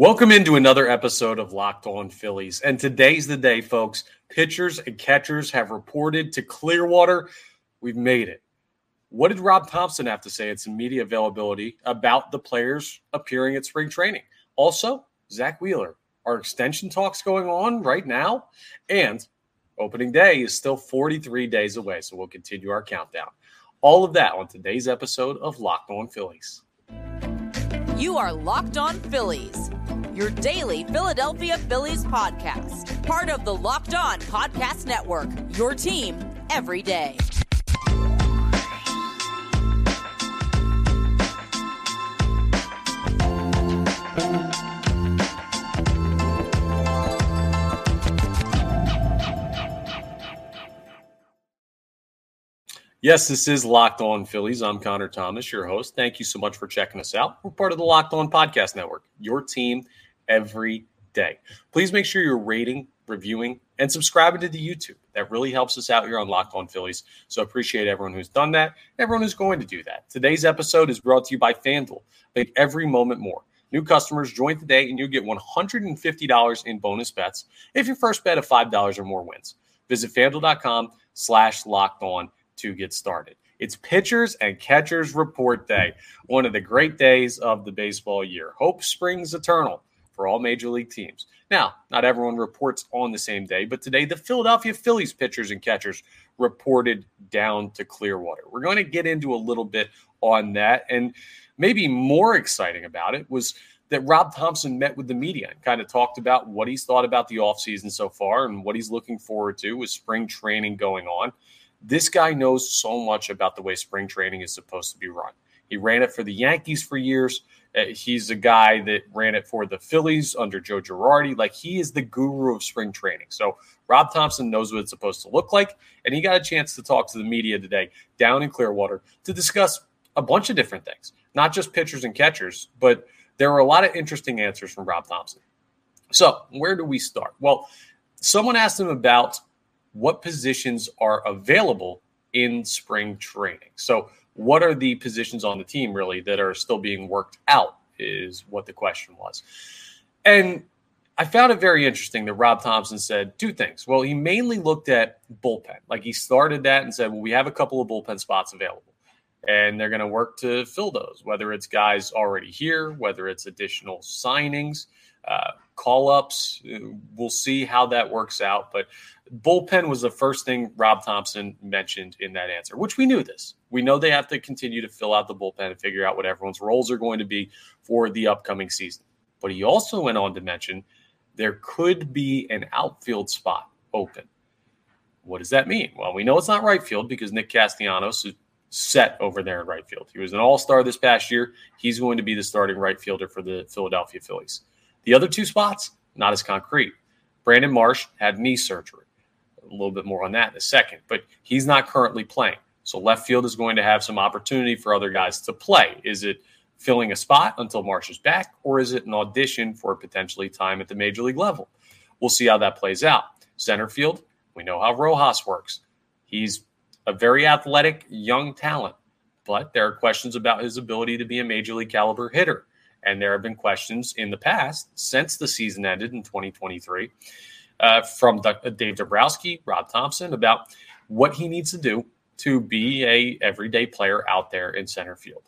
Welcome into another episode of Locked On Phillies. And today's the day, folks. Pitchers and catchers have reported to Clearwater. We've made it. What did Rob Thomson have to say at some media availability about the players appearing at spring training? Also, Zack Wheeler. Are extension talks going on right now? And opening day is still 43 days away. So we'll continue our countdown. All of that on today's episode of Locked On Phillies. You are Locked On Phillies your daily Philadelphia Phillies podcast. Part of the Locked On Podcast Network, your team every day. Yes, this is Locked On Phillies. I'm Connor Thomas, your host. Thank you so much for checking us out. We're part of the Locked On Podcast Network, your team every day. Please make sure you're rating, reviewing, and subscribing to the YouTube. That really helps us out here on Locked On Phillies. So appreciate everyone who's done that, everyone who's going to do that. Today's episode is brought to you by FanDuel. Make every moment more. New customers join today and you'll get $150 in bonus bets if your first bet of $5 or more wins. Visit fanduel.com slash locked on to get started. It's pitchers and catchers report day, one of the great days of the baseball year. Hope springs eternal for all major league teams. Now, not everyone reports on the same day, but today the Philadelphia Phillies pitchers and catchers reported down to Clearwater. We're going to get into a little bit on that. And maybe more exciting about it was that Rob Thomson met with the media and kind of talked about what he's thought about the offseason so far and what he's looking forward to with spring training going on. This guy knows so much about the way spring training is supposed to be run. He ran it for the Yankees for years. Uh, he's a guy that ran it for the Phillies under Joe Girardi. Like he is the guru of spring training. So Rob Thomson knows what it's supposed to look like. And he got a chance to talk to the media today down in Clearwater to discuss a bunch of different things, not just pitchers and catchers, but there were a lot of interesting answers from Rob Thomson. So where do we start? Well, someone asked him about what positions are available in spring training. So what are the positions on the team really that are still being worked out is what the question was. And I found it very interesting that Rob Thomson said two things. Well, he mainly looked at bullpen. Like he started that and said, well, we have a couple of bullpen spots available. And they're going to work to fill those, whether it's guys already here, whether it's additional signings, uh, call ups. We'll see how that works out. But bullpen was the first thing Rob Thomson mentioned in that answer, which we knew this. We know they have to continue to fill out the bullpen and figure out what everyone's roles are going to be for the upcoming season. But he also went on to mention there could be an outfield spot open. What does that mean? Well, we know it's not right field because Nick Castellanos is set over there in right field. He was an all star this past year. He's going to be the starting right fielder for the Philadelphia Phillies. The other two spots, not as concrete. Brandon Marsh had knee surgery. A little bit more on that in a second, but he's not currently playing. So left field is going to have some opportunity for other guys to play. Is it filling a spot until Marsh is back, or is it an audition for potentially time at the major league level? We'll see how that plays out. Center field, we know how Rojas works. He's a very athletic young talent, but there are questions about his ability to be a major league caliber hitter. And there have been questions in the past since the season ended in 2023 uh, from Dave Dombrowski, Rob Thomson about what he needs to do to be a everyday player out there in center field.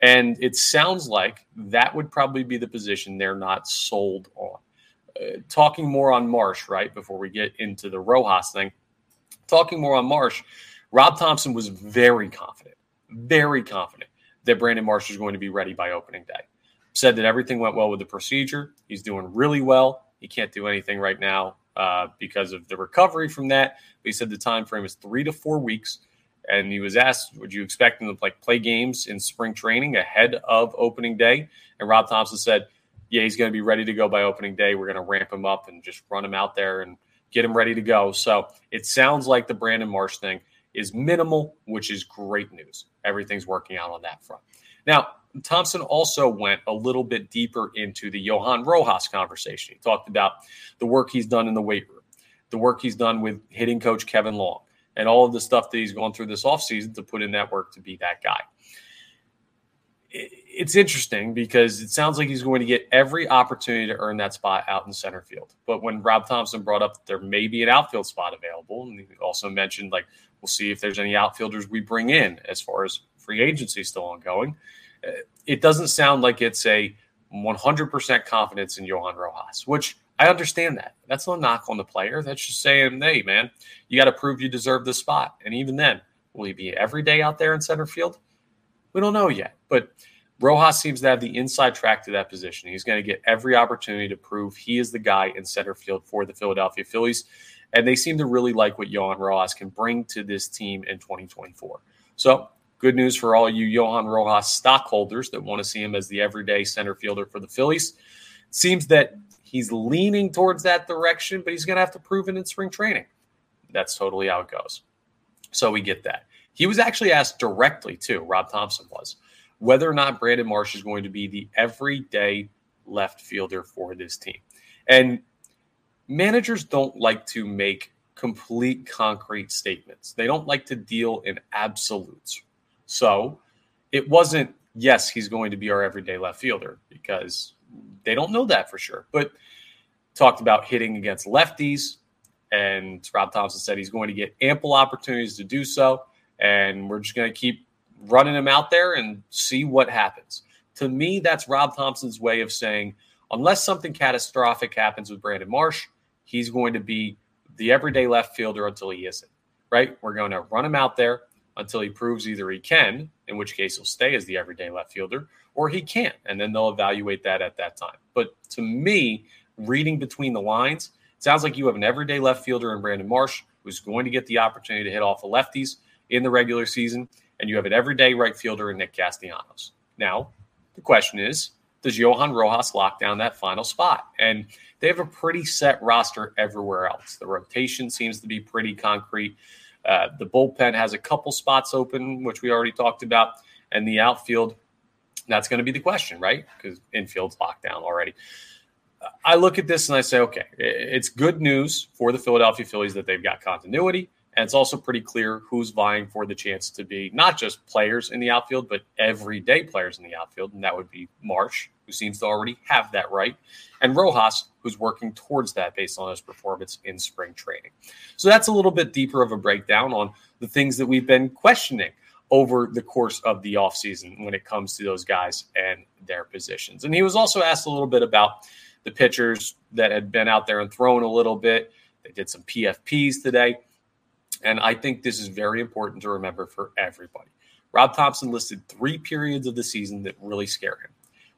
And it sounds like that would probably be the position they're not sold on. Uh, talking more on Marsh, right, before we get into the Rojas thing, talking more on Marsh, Rob Thomson was very confident, very confident that Brandon Marsh is going to be ready by opening day. Said that everything went well with the procedure. He's doing really well. He can't do anything right now uh, because of the recovery from that. But he said the time frame is three to four weeks and he was asked, "Would you expect him to like play games in spring training ahead of opening day?" And Rob Thomson said, "Yeah, he's going to be ready to go by opening day. We're going to ramp him up and just run him out there and get him ready to go." So it sounds like the Brandon Marsh thing is minimal, which is great news. Everything's working out on that front. Now, Thomson also went a little bit deeper into the Johan Rojas conversation. He talked about the work he's done in the weight room, the work he's done with hitting coach Kevin Long, and all of the stuff that he's gone through this offseason to put in that work to be that guy. it's interesting because it sounds like he's going to get every opportunity to earn that spot out in center field. But when Rob Thomson brought up there may be an outfield spot available, and he also mentioned like we'll see if there's any outfielders we bring in as far as free agency still ongoing. Uh, it doesn't sound like it's a 100% confidence in Johan Rojas, which I understand that. That's no knock on the player. That's just saying, hey, man, you got to prove you deserve this spot. And even then, will he be every day out there in center field? We don't know yet. But Rojas seems to have the inside track to that position. He's going to get every opportunity to prove he is the guy in center field for the Philadelphia Phillies. And they seem to really like what Johan Rojas can bring to this team in 2024. So, good news for all you Johan Rojas stockholders that want to see him as the everyday center fielder for the Phillies. Seems that he's leaning towards that direction, but he's going to have to prove it in spring training. That's totally how it goes. So, we get that. He was actually asked directly, too, Rob Thomson was, whether or not Brandon Marsh is going to be the everyday left fielder for this team. And managers don't like to make complete concrete statements. They don't like to deal in absolutes. So it wasn't, yes, he's going to be our everyday left fielder because they don't know that for sure. But talked about hitting against lefties. And Rob Thomson said he's going to get ample opportunities to do so. And we're just going to keep running him out there and see what happens. To me, that's Rob Thomson's way of saying, unless something catastrophic happens with Brandon Marsh, he's going to be the everyday left fielder until he isn't, right? We're going to run him out there until he proves either he can, in which case he'll stay as the everyday left fielder, or he can't. And then they'll evaluate that at that time. But to me, reading between the lines, sounds like you have an everyday left fielder in Brandon Marsh who's going to get the opportunity to hit off of lefties in the regular season, and you have an everyday right fielder in Nick Castellanos. Now, the question is, does Johan Rojas lock down that final spot? And they have a pretty set roster everywhere else. The rotation seems to be pretty concrete. Uh, the bullpen has a couple spots open, which we already talked about, and the outfield. That's going to be the question, right? Because infield's locked down already. I look at this and I say, okay, it's good news for the Philadelphia Phillies that they've got continuity. And it's also pretty clear who's vying for the chance to be not just players in the outfield, but everyday players in the outfield. And that would be Marsh, who seems to already have that right, and Rojas, who's working towards that based on his performance in spring training. So that's a little bit deeper of a breakdown on the things that we've been questioning over the course of the offseason when it comes to those guys and their positions. And he was also asked a little bit about the pitchers that had been out there and thrown a little bit. They did some PFPs today. And I think this is very important to remember for everybody. Rob Thomson listed three periods of the season that really scare him.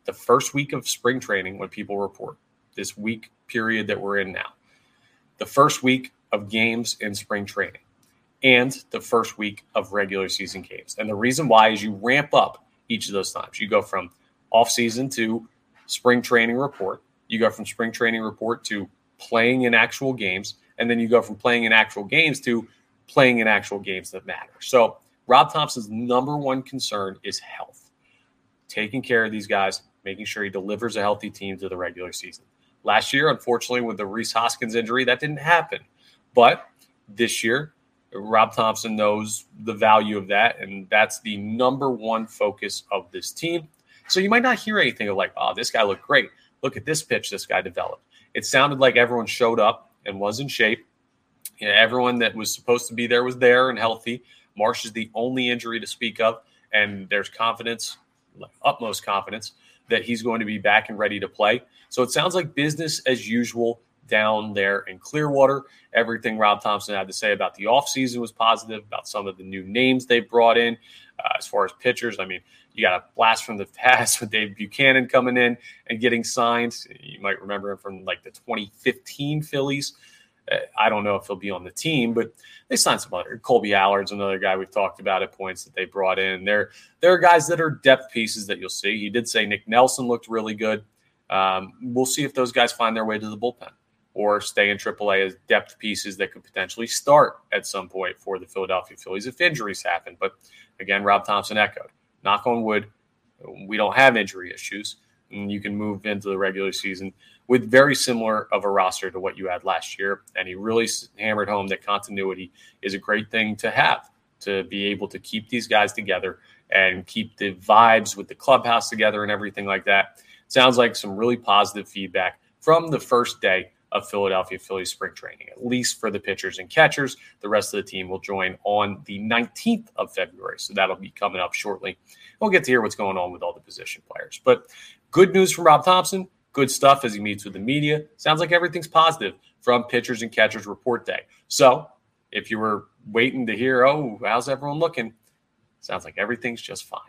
The first week of spring training, when people report, this week period that we're in now, the first week of games in spring training, and the first week of regular season games. And the reason why is you ramp up each of those times. You go from off season to spring training report, you go from spring training report to playing in actual games, and then you go from playing in actual games to playing in actual games that matter. So Rob Thomson's number one concern is health, taking care of these guys, making sure he delivers a healthy team to the regular season. Last year, unfortunately, with the Rhys Hoskins injury, that didn't happen. But this year, Rob Thomson knows the value of that, and that's the number one focus of this team. So you might not hear anything of like, oh, this guy looked great. Look at this pitch this guy developed. It sounded like everyone showed up and was in shape. You know, everyone that was supposed to be there was there and healthy. Marsh is the only injury to speak of, and there's confidence, utmost confidence, that he's going to be back and ready to play. So it sounds like business as usual down there in Clearwater. Everything Rob Thomson had to say about the offseason was positive, about some of the new names they brought in. Uh, as far as pitchers, I mean, you got a blast from the past with Dave Buchanan coming in and getting signed. You might remember him from like the 2015 Phillies. I don't know if he'll be on the team, but they signed some other. Kolby Allard's another guy we've talked about at points that they brought in. There, there are guys that are depth pieces that you'll see. He did say Nick Nelson looked really good. Um, we'll see if those guys find their way to the bullpen or stay in AAA as depth pieces that could potentially start at some point for the Philadelphia Phillies if injuries happen. But again, Rob Thomson echoed, knock on wood, we don't have injury issues, and you can move into the regular season with very similar of a roster to what you had last year. And he really hammered home that continuity is a great thing to have to be able to keep these guys together and keep the vibes with the clubhouse together and everything like that. Sounds like some really positive feedback from the first day of Philadelphia Phillies spring training, at least for the pitchers and catchers. The rest of the team will join on the 19th of February. So that'll be coming up shortly. We'll get to hear what's going on with all the position players. But good news from Rob Thomson. Good stuff as he meets with the media. Sounds like everything's positive from pitchers and catchers report day. So if you were waiting to hear, oh, how's everyone looking? Sounds like everything's just fine.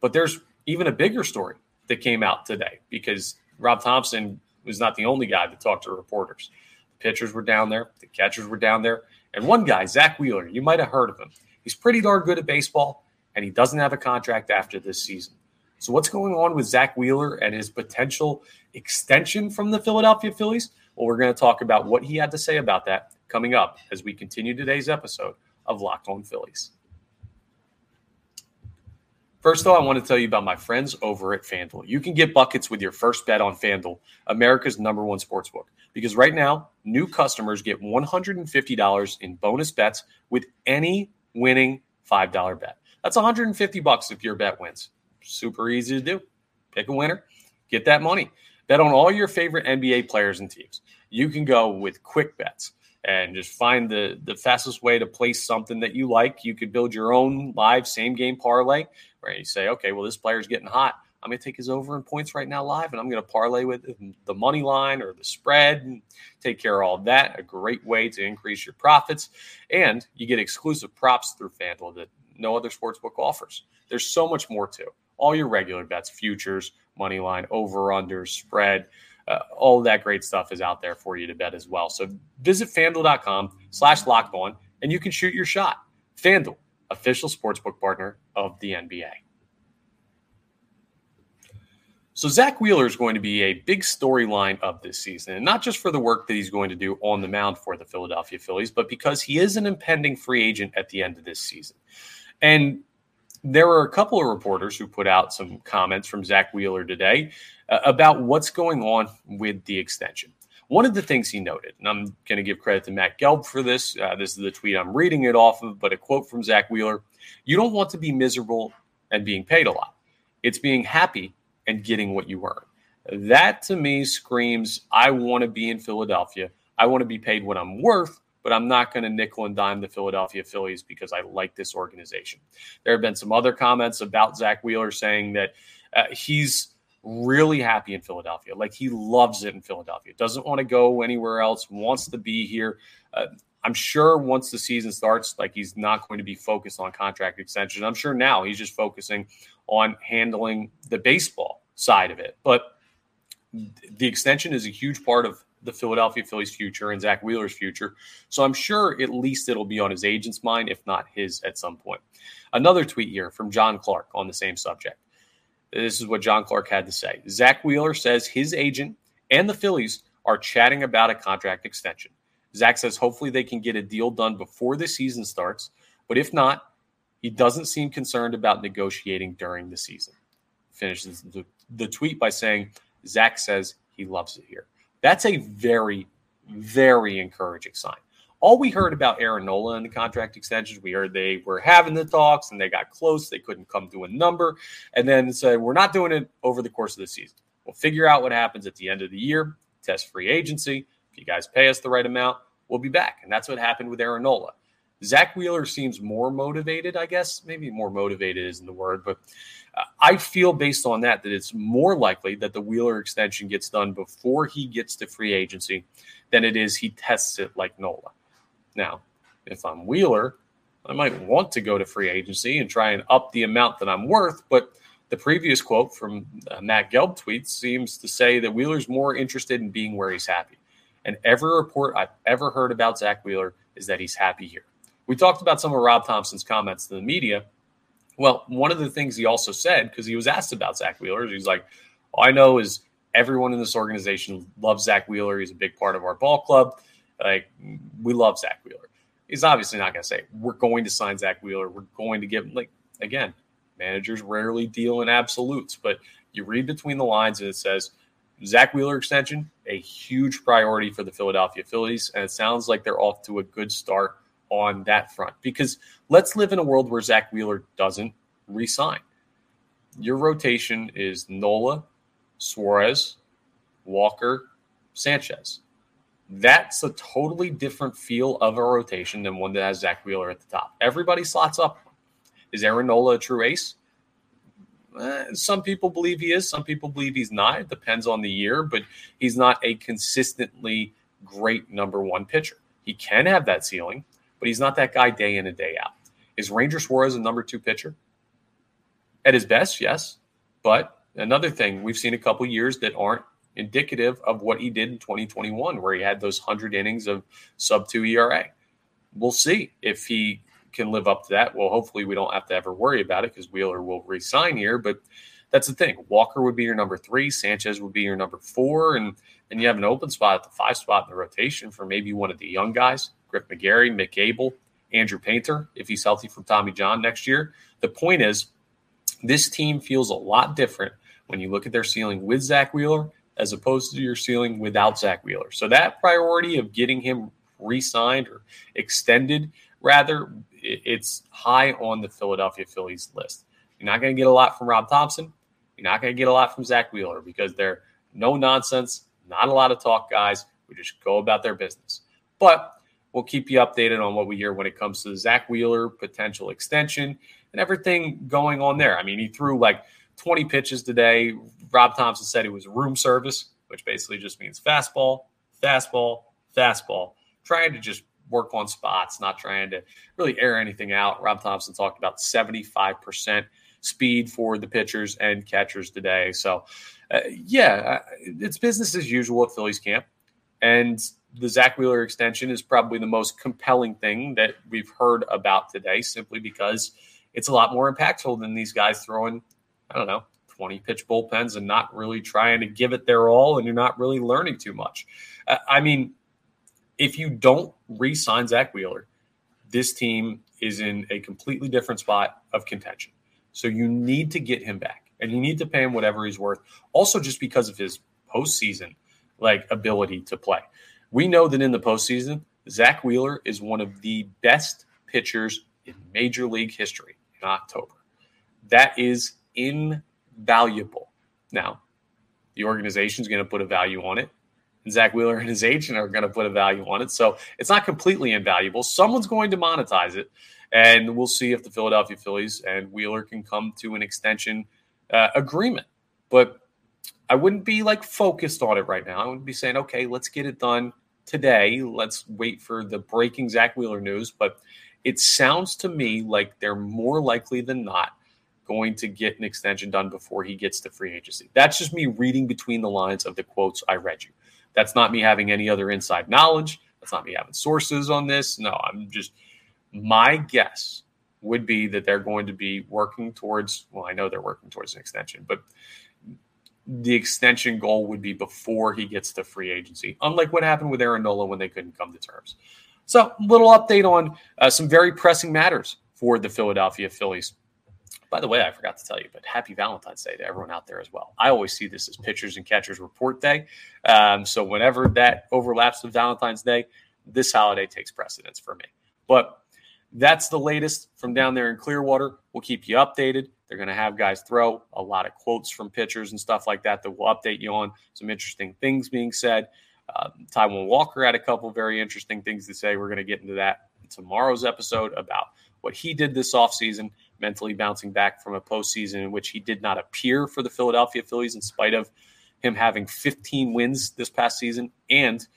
But there's even a bigger story that came out today because Rob Thomson was not the only guy that talked to reporters. The pitchers were down there, the catchers were down there, and one guy, Zack Wheeler, you might have heard of him. He's pretty darn good at baseball, and he doesn't have a contract after this season. So, what's going on with Zack Wheeler and his potential extension from the Philadelphia Phillies? Well, we're going to talk about what he had to say about that coming up as we continue today's episode of Locked On Phillies. First, though, I want to tell you about my friends over at FanDuel. You can get buckets with your first bet on FanDuel, America's number one sports book. Because right now, new customers get $150 in bonus bets with any winning $5 bet. That's 150 bucks if your bet wins. Super easy to do. Pick a winner, get that money. Bet on all your favorite NBA players and teams. You can go with quick bets and just find the the fastest way to place something that you like. You could build your own live same game parlay where you say, okay, well this player's getting hot. I'm going to take his over in points right now live, and I'm going to parlay with the money line or the spread and take care of all of that. A great way to increase your profits, and you get exclusive props through FanDuel that no other sportsbook offers. There's so much more to all your regular bets, futures, money line, over under, spread uh, all that great stuff is out there for you to bet as well. So visit fanduel.com slash locked on and you can shoot your shot. FanDuel, official sportsbook partner of the NBA. So Zack Wheeler is going to be a big storyline of this season, and not just for the work that he's going to do on the mound for the Philadelphia Phillies, but because he is an impending free agent at the end of this season. And there were a couple of reporters who put out some comments from Zack Wheeler today uh, about what's going on with the extension. One of the things he noted, and I'm going to give credit to Matt Gelb for this. Uh, this is the tweet I'm reading it off of, but a quote from Zack Wheeler You don't want to be miserable and being paid a lot. It's being happy and getting what you earn. That to me screams I want to be in Philadelphia. I want to be paid what I'm worth but I'm not going to nickel and dime the Philadelphia Phillies because I like this organization. There have been some other comments about Zack Wheeler saying that uh, he's really happy in Philadelphia. Like he loves it in Philadelphia. Doesn't want to go anywhere else, wants to be here. Uh, I'm sure once the season starts, like he's not going to be focused on contract extension. I'm sure now he's just focusing on handling the baseball side of it. But the extension is a huge part of the Philadelphia Phillies' future and Zack Wheeler's future. So I'm sure at least it'll be on his agent's mind, if not his, at some point. Another tweet here from John Clark on the same subject. This is what John Clark had to say. Zack Wheeler says his agent and the Phillies are chatting about a contract extension. Zack says hopefully they can get a deal done before the season starts, but if not, he doesn't seem concerned about negotiating during the season. Finishes the, the tweet by saying, Zack says he loves it here. That's a very, very encouraging sign. All we heard about Aaron Nola and the contract extensions, we heard they were having the talks and they got close. They couldn't come to a number. And then said, we're not doing it over the course of the season. We'll figure out what happens at the end of the year, test free agency. If you guys pay us the right amount, we'll be back. And that's what happened with Aaron Nola. Zack Wheeler seems more motivated, I guess. Maybe more motivated isn't the word, but I feel based on that that it's more likely that the Wheeler extension gets done before he gets to free agency than it is he tests it like Nola. Now, if I'm Wheeler, I might want to go to free agency and try and up the amount that I'm worth, but the previous quote from uh, Matt Gelb tweets seems to say that Wheeler's more interested in being where he's happy. And every report I've ever heard about Zack Wheeler is that he's happy here. We talked about some of Rob Thomson's comments to the media well, one of the things he also said, because he was asked about Zack Wheeler, he's like, All I know is everyone in this organization loves Zack Wheeler. He's a big part of our ball club. Like, we love Zack Wheeler. He's obviously not going to say, We're going to sign Zack Wheeler. We're going to give him, like, again, managers rarely deal in absolutes, but you read between the lines and it says, Zack Wheeler extension, a huge priority for the Philadelphia Phillies. And it sounds like they're off to a good start on that front. Because let's live in a world where Zack Wheeler doesn't resign. Your rotation is Nola, Suarez, Walker, Sanchez. That's a totally different feel of a rotation than one that has Zack Wheeler at the top. Everybody slots up. Is Aaron Nola a true ace? Eh, some people believe he is. Some people believe he's not. It depends on the year, but he's not a consistently great number one pitcher. He can have that ceiling, but he's not that guy day in and day out. Is Ranger Suarez a number two pitcher? At his best, yes. But another thing, we've seen a couple years that aren't indicative of what he did in 2021, where he had those 100 innings of sub 2 ERA. We'll see if he can live up to that. Well, hopefully, we don't have to ever worry about it because Wheeler will resign here. But that's the thing. Walker would be your number three, Sanchez would be your number four, and then you have an open spot at the five spot in the rotation for maybe one of the young guys, Griff McGarry, Mick Abel, Andrew Painter, if he's healthy from Tommy John next year. The point is, this team feels a lot different when you look at their ceiling with Zack Wheeler as opposed to your ceiling without Zack Wheeler. So that priority of getting him re-signed or extended, rather, it's high on the Philadelphia Phillies list. You're not going to get a lot from Rob Thomson. You're not going to get a lot from Zack Wheeler because they're no nonsense, not a lot of talk guys who just go about their business. But we'll keep you updated on what we hear when it comes to the Zack Wheeler potential extension and everything going on there. I mean, he threw like 20 pitches today. Rob Thomson said it was room service, which basically just means fastball, fastball, fastball, trying to just work on spots, not trying to really air anything out. Rob Thomson talked about 75% speed for the pitchers and catchers today. So, uh, yeah, uh, it's business as usual at Phillies camp. And the Zack Wheeler extension is probably the most compelling thing that we've heard about today, simply because it's a lot more impactful than these guys throwing, I don't know, 20 pitch bullpens and not really trying to give it their all, and you're not really learning too much. Uh, I mean, if you don't re sign Zack Wheeler, this team is in a completely different spot of contention. So you need to get him back and you need to pay him whatever he's worth. Also, just because of his postseason like ability to play. We know that in the postseason, Zack Wheeler is one of the best pitchers in major league history in October. That is invaluable. Now, the organization is going to put a value on it. And Zack Wheeler and his agent are going to put a value on it. So it's not completely invaluable. Someone's going to monetize it. And we'll see if the Philadelphia Phillies and Wheeler can come to an extension uh, agreement. But I wouldn't be like focused on it right now. I wouldn't be saying, okay, let's get it done today. Let's wait for the breaking Zack Wheeler news. But it sounds to me like they're more likely than not going to get an extension done before he gets to free agency. That's just me reading between the lines of the quotes I read you. That's not me having any other inside knowledge. That's not me having sources on this. No, I'm just my guess would be that they're going to be working towards well, I know they're working towards an extension, but the extension goal would be before he gets to free agency, unlike what happened with Aaron Nola when they couldn't come to terms. So, a little update on uh, some very pressing matters for the Philadelphia Phillies. By the way, I forgot to tell you, but happy Valentine's Day to everyone out there as well. I always see this as pitchers and catchers report day. Um, so, whenever that overlaps with Valentine's Day, this holiday takes precedence for me. But that's the latest from down there in Clearwater. We'll keep you updated. They're going to have guys throw a lot of quotes from pitchers and stuff like that that will update you on some interesting things being said. Uh, Taijuan Walker had a couple very interesting things to say. We're going to get into that in tomorrow's episode about what he did this offseason, mentally bouncing back from a postseason in which he did not appear for the Philadelphia Phillies in spite of him having 15 wins this past season and –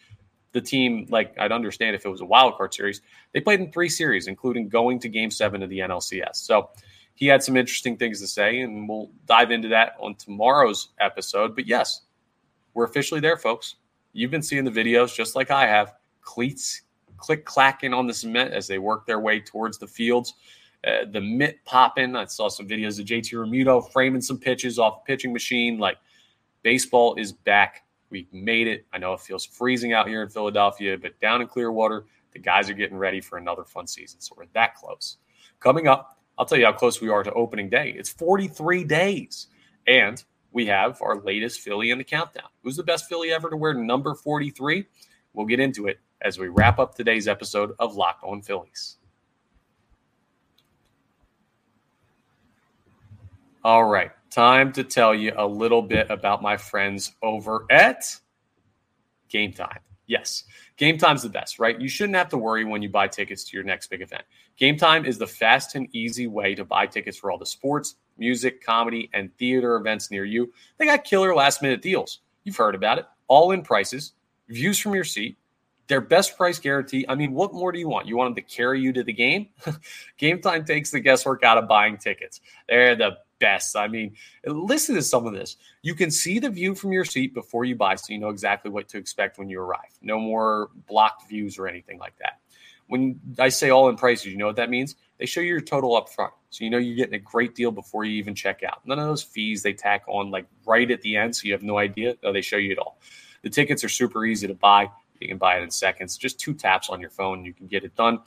the team, like I'd understand if it was a wild card series, they played in three series, including going to game seven of the NLCS. So he had some interesting things to say, and we'll dive into that on tomorrow's episode. But yes, we're officially there, folks. You've been seeing the videos just like I have. Cleats click clacking on the cement as they work their way towards the fields. Uh, the mitt popping. I saw some videos of JT Realmuto framing some pitches off a pitching machine. Like baseball is back we made it. I know it feels freezing out here in Philadelphia, but down in Clearwater, the guys are getting ready for another fun season. So we're that close. Coming up, I'll tell you how close we are to opening day. It's 43 days. And we have our latest Philly in the countdown. Who's the best Philly ever to wear number 43? We'll get into it as we wrap up today's episode of Locked On Phillies. All right, time to tell you a little bit about my friends over at Gametime. Yes, Gametime's the best, right? You shouldn't have to worry when you buy tickets to your next big event. Gametime is the fast and easy way to buy tickets for all the sports, music, comedy, and theater events near you. They got killer last minute deals. You've heard about it. All in prices, views from your seat, their best price guarantee. I mean, what more do you want? You want them to carry you to the game? Gametime takes the guesswork out of buying tickets. They're the best. I mean, listen to some of this. You can see the view from your seat before you buy, so you know exactly what to expect when you arrive. No more blocked views or anything like that. When I say all in prices, you know what that means? They show you your total up front. So you know you're getting a great deal before you even check out. None of those fees they tack on like right at the end, so you have no idea. No, they show you it all. The tickets are super easy to buy. You can buy it in seconds. Just two taps on your phone, you can get it done.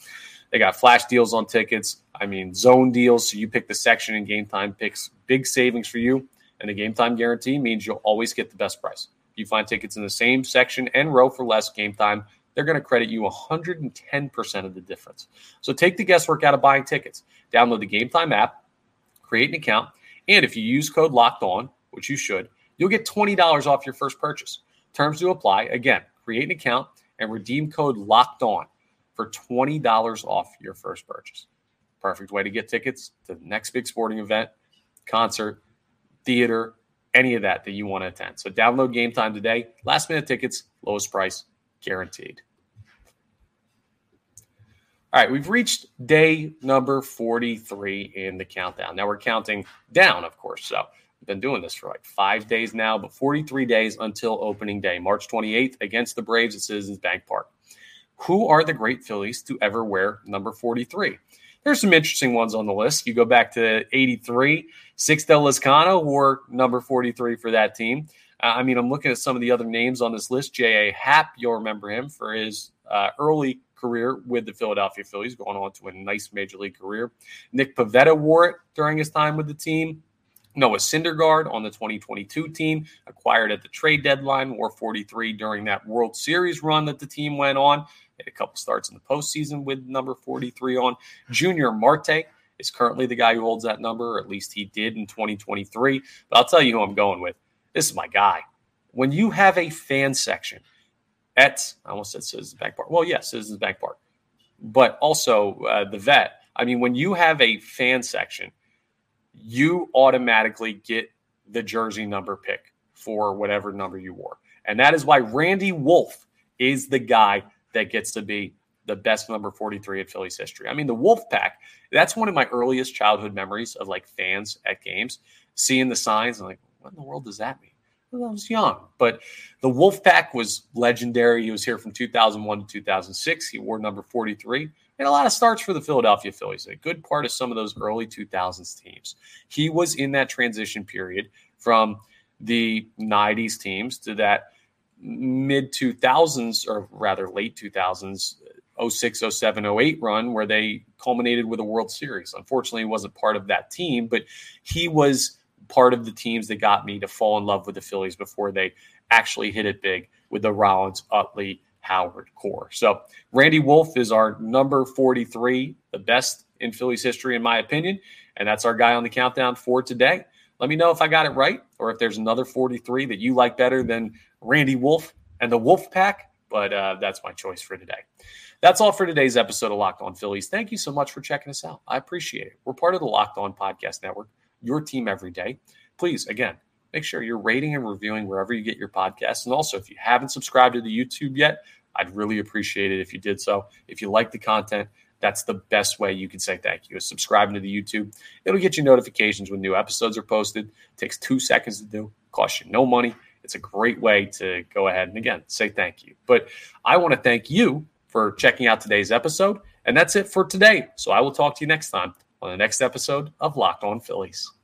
They got flash deals on tickets. I mean, zone deals. So you pick the section and Gametime picks big savings for you. And the Gametime guarantee means you'll always get the best price. If you find tickets in the same section and row for less Gametime, they're going to credit you 110% of the difference. So take the guesswork out of buying tickets. Download the Gametime app, create an account, and if you use code locked on, which you should, you'll get $20 off your first purchase. Terms to apply. Again, create an account, and redeem code locked on for $20 off your first purchase. Perfect way to get tickets to the next big sporting event, concert, theater, any of that that you want to attend. So download Gametime today. Last minute tickets, lowest price guaranteed. All right, we've reached day number 43 in the countdown. Now we're counting down, of course. So I've been doing this for like five days now, but 43 days until opening day, March 28th against the Braves at Citizens Bank Park. Who are the great Phillies to ever wear number 43? There's some interesting ones on the list. You go back to 83, Sixto Lezcano wore number 43 for that team. Uh, I mean, I'm looking at some of the other names on this list. J.A. Happ, you'll remember him for his uh, early career with the Philadelphia Phillies, going on to a nice major league career. Nick Pivetta wore it during his time with the team. Noah Syndergaard on the 2022 team, acquired at the trade deadline, wore 43 during that World Series run that the team went on. Had a couple starts in the postseason with number 43 on. Junior Marte is currently the guy who holds that number, or at least he did in 2023. But I'll tell you who I'm going with. This is my guy. When you have a fan section at, I almost said Citizens Bank Park. Well, yes, Citizens Bank Park, but also uh, the vet. I mean, when you have a fan section you automatically get the jersey number pick for whatever number you wore. And that is why Randy Wolf is the guy that gets to be the best number 43 at Phillies history. I mean, the Wolf Pack, that's one of my earliest childhood memories of like fans at games, seeing the signs and like, what in the world does that mean? I was young, but the Wolf Pack was legendary. He was here from 2001 to 2006. He wore number 43 and a lot of starts for the Philadelphia Phillies, a good part of some of those early 2000s teams. He was in that transition period from the 90s teams to that mid 2000s, or rather late 2000s, 06, 07, 08 run where they culminated with a World Series. Unfortunately, he wasn't part of that team, but he was part of the teams that got me to fall in love with the Phillies before they actually hit it big with the Rollins, Utley, Howard core. So Randy Wolf is our number 43, the best in Phillies history, in my opinion. And that's our guy on the countdown for today. Let me know if I got it right or if there's another 43 that you like better than Randy Wolf and the Wolf Pack. But uh, that's my choice for today. That's all for today's episode of Locked On Phillies. Thank you so much for checking us out. I appreciate it. We're part of the Locked On Podcast Network, your team every day. Please, again, make sure you're rating and reviewing wherever you get your podcasts. And also, if you haven't subscribed to the YouTube yet, I'd really appreciate it if you did so. If you like the content, that's the best way you can say thank you is subscribing to the YouTube. It'll get you notifications when new episodes are posted. It takes two seconds to do, costs you no money. It's a great way to go ahead and again say thank you. But I want to thank you for checking out today's episode. And that's it for today. So I will talk to you next time on the next episode of Locked On Phillies.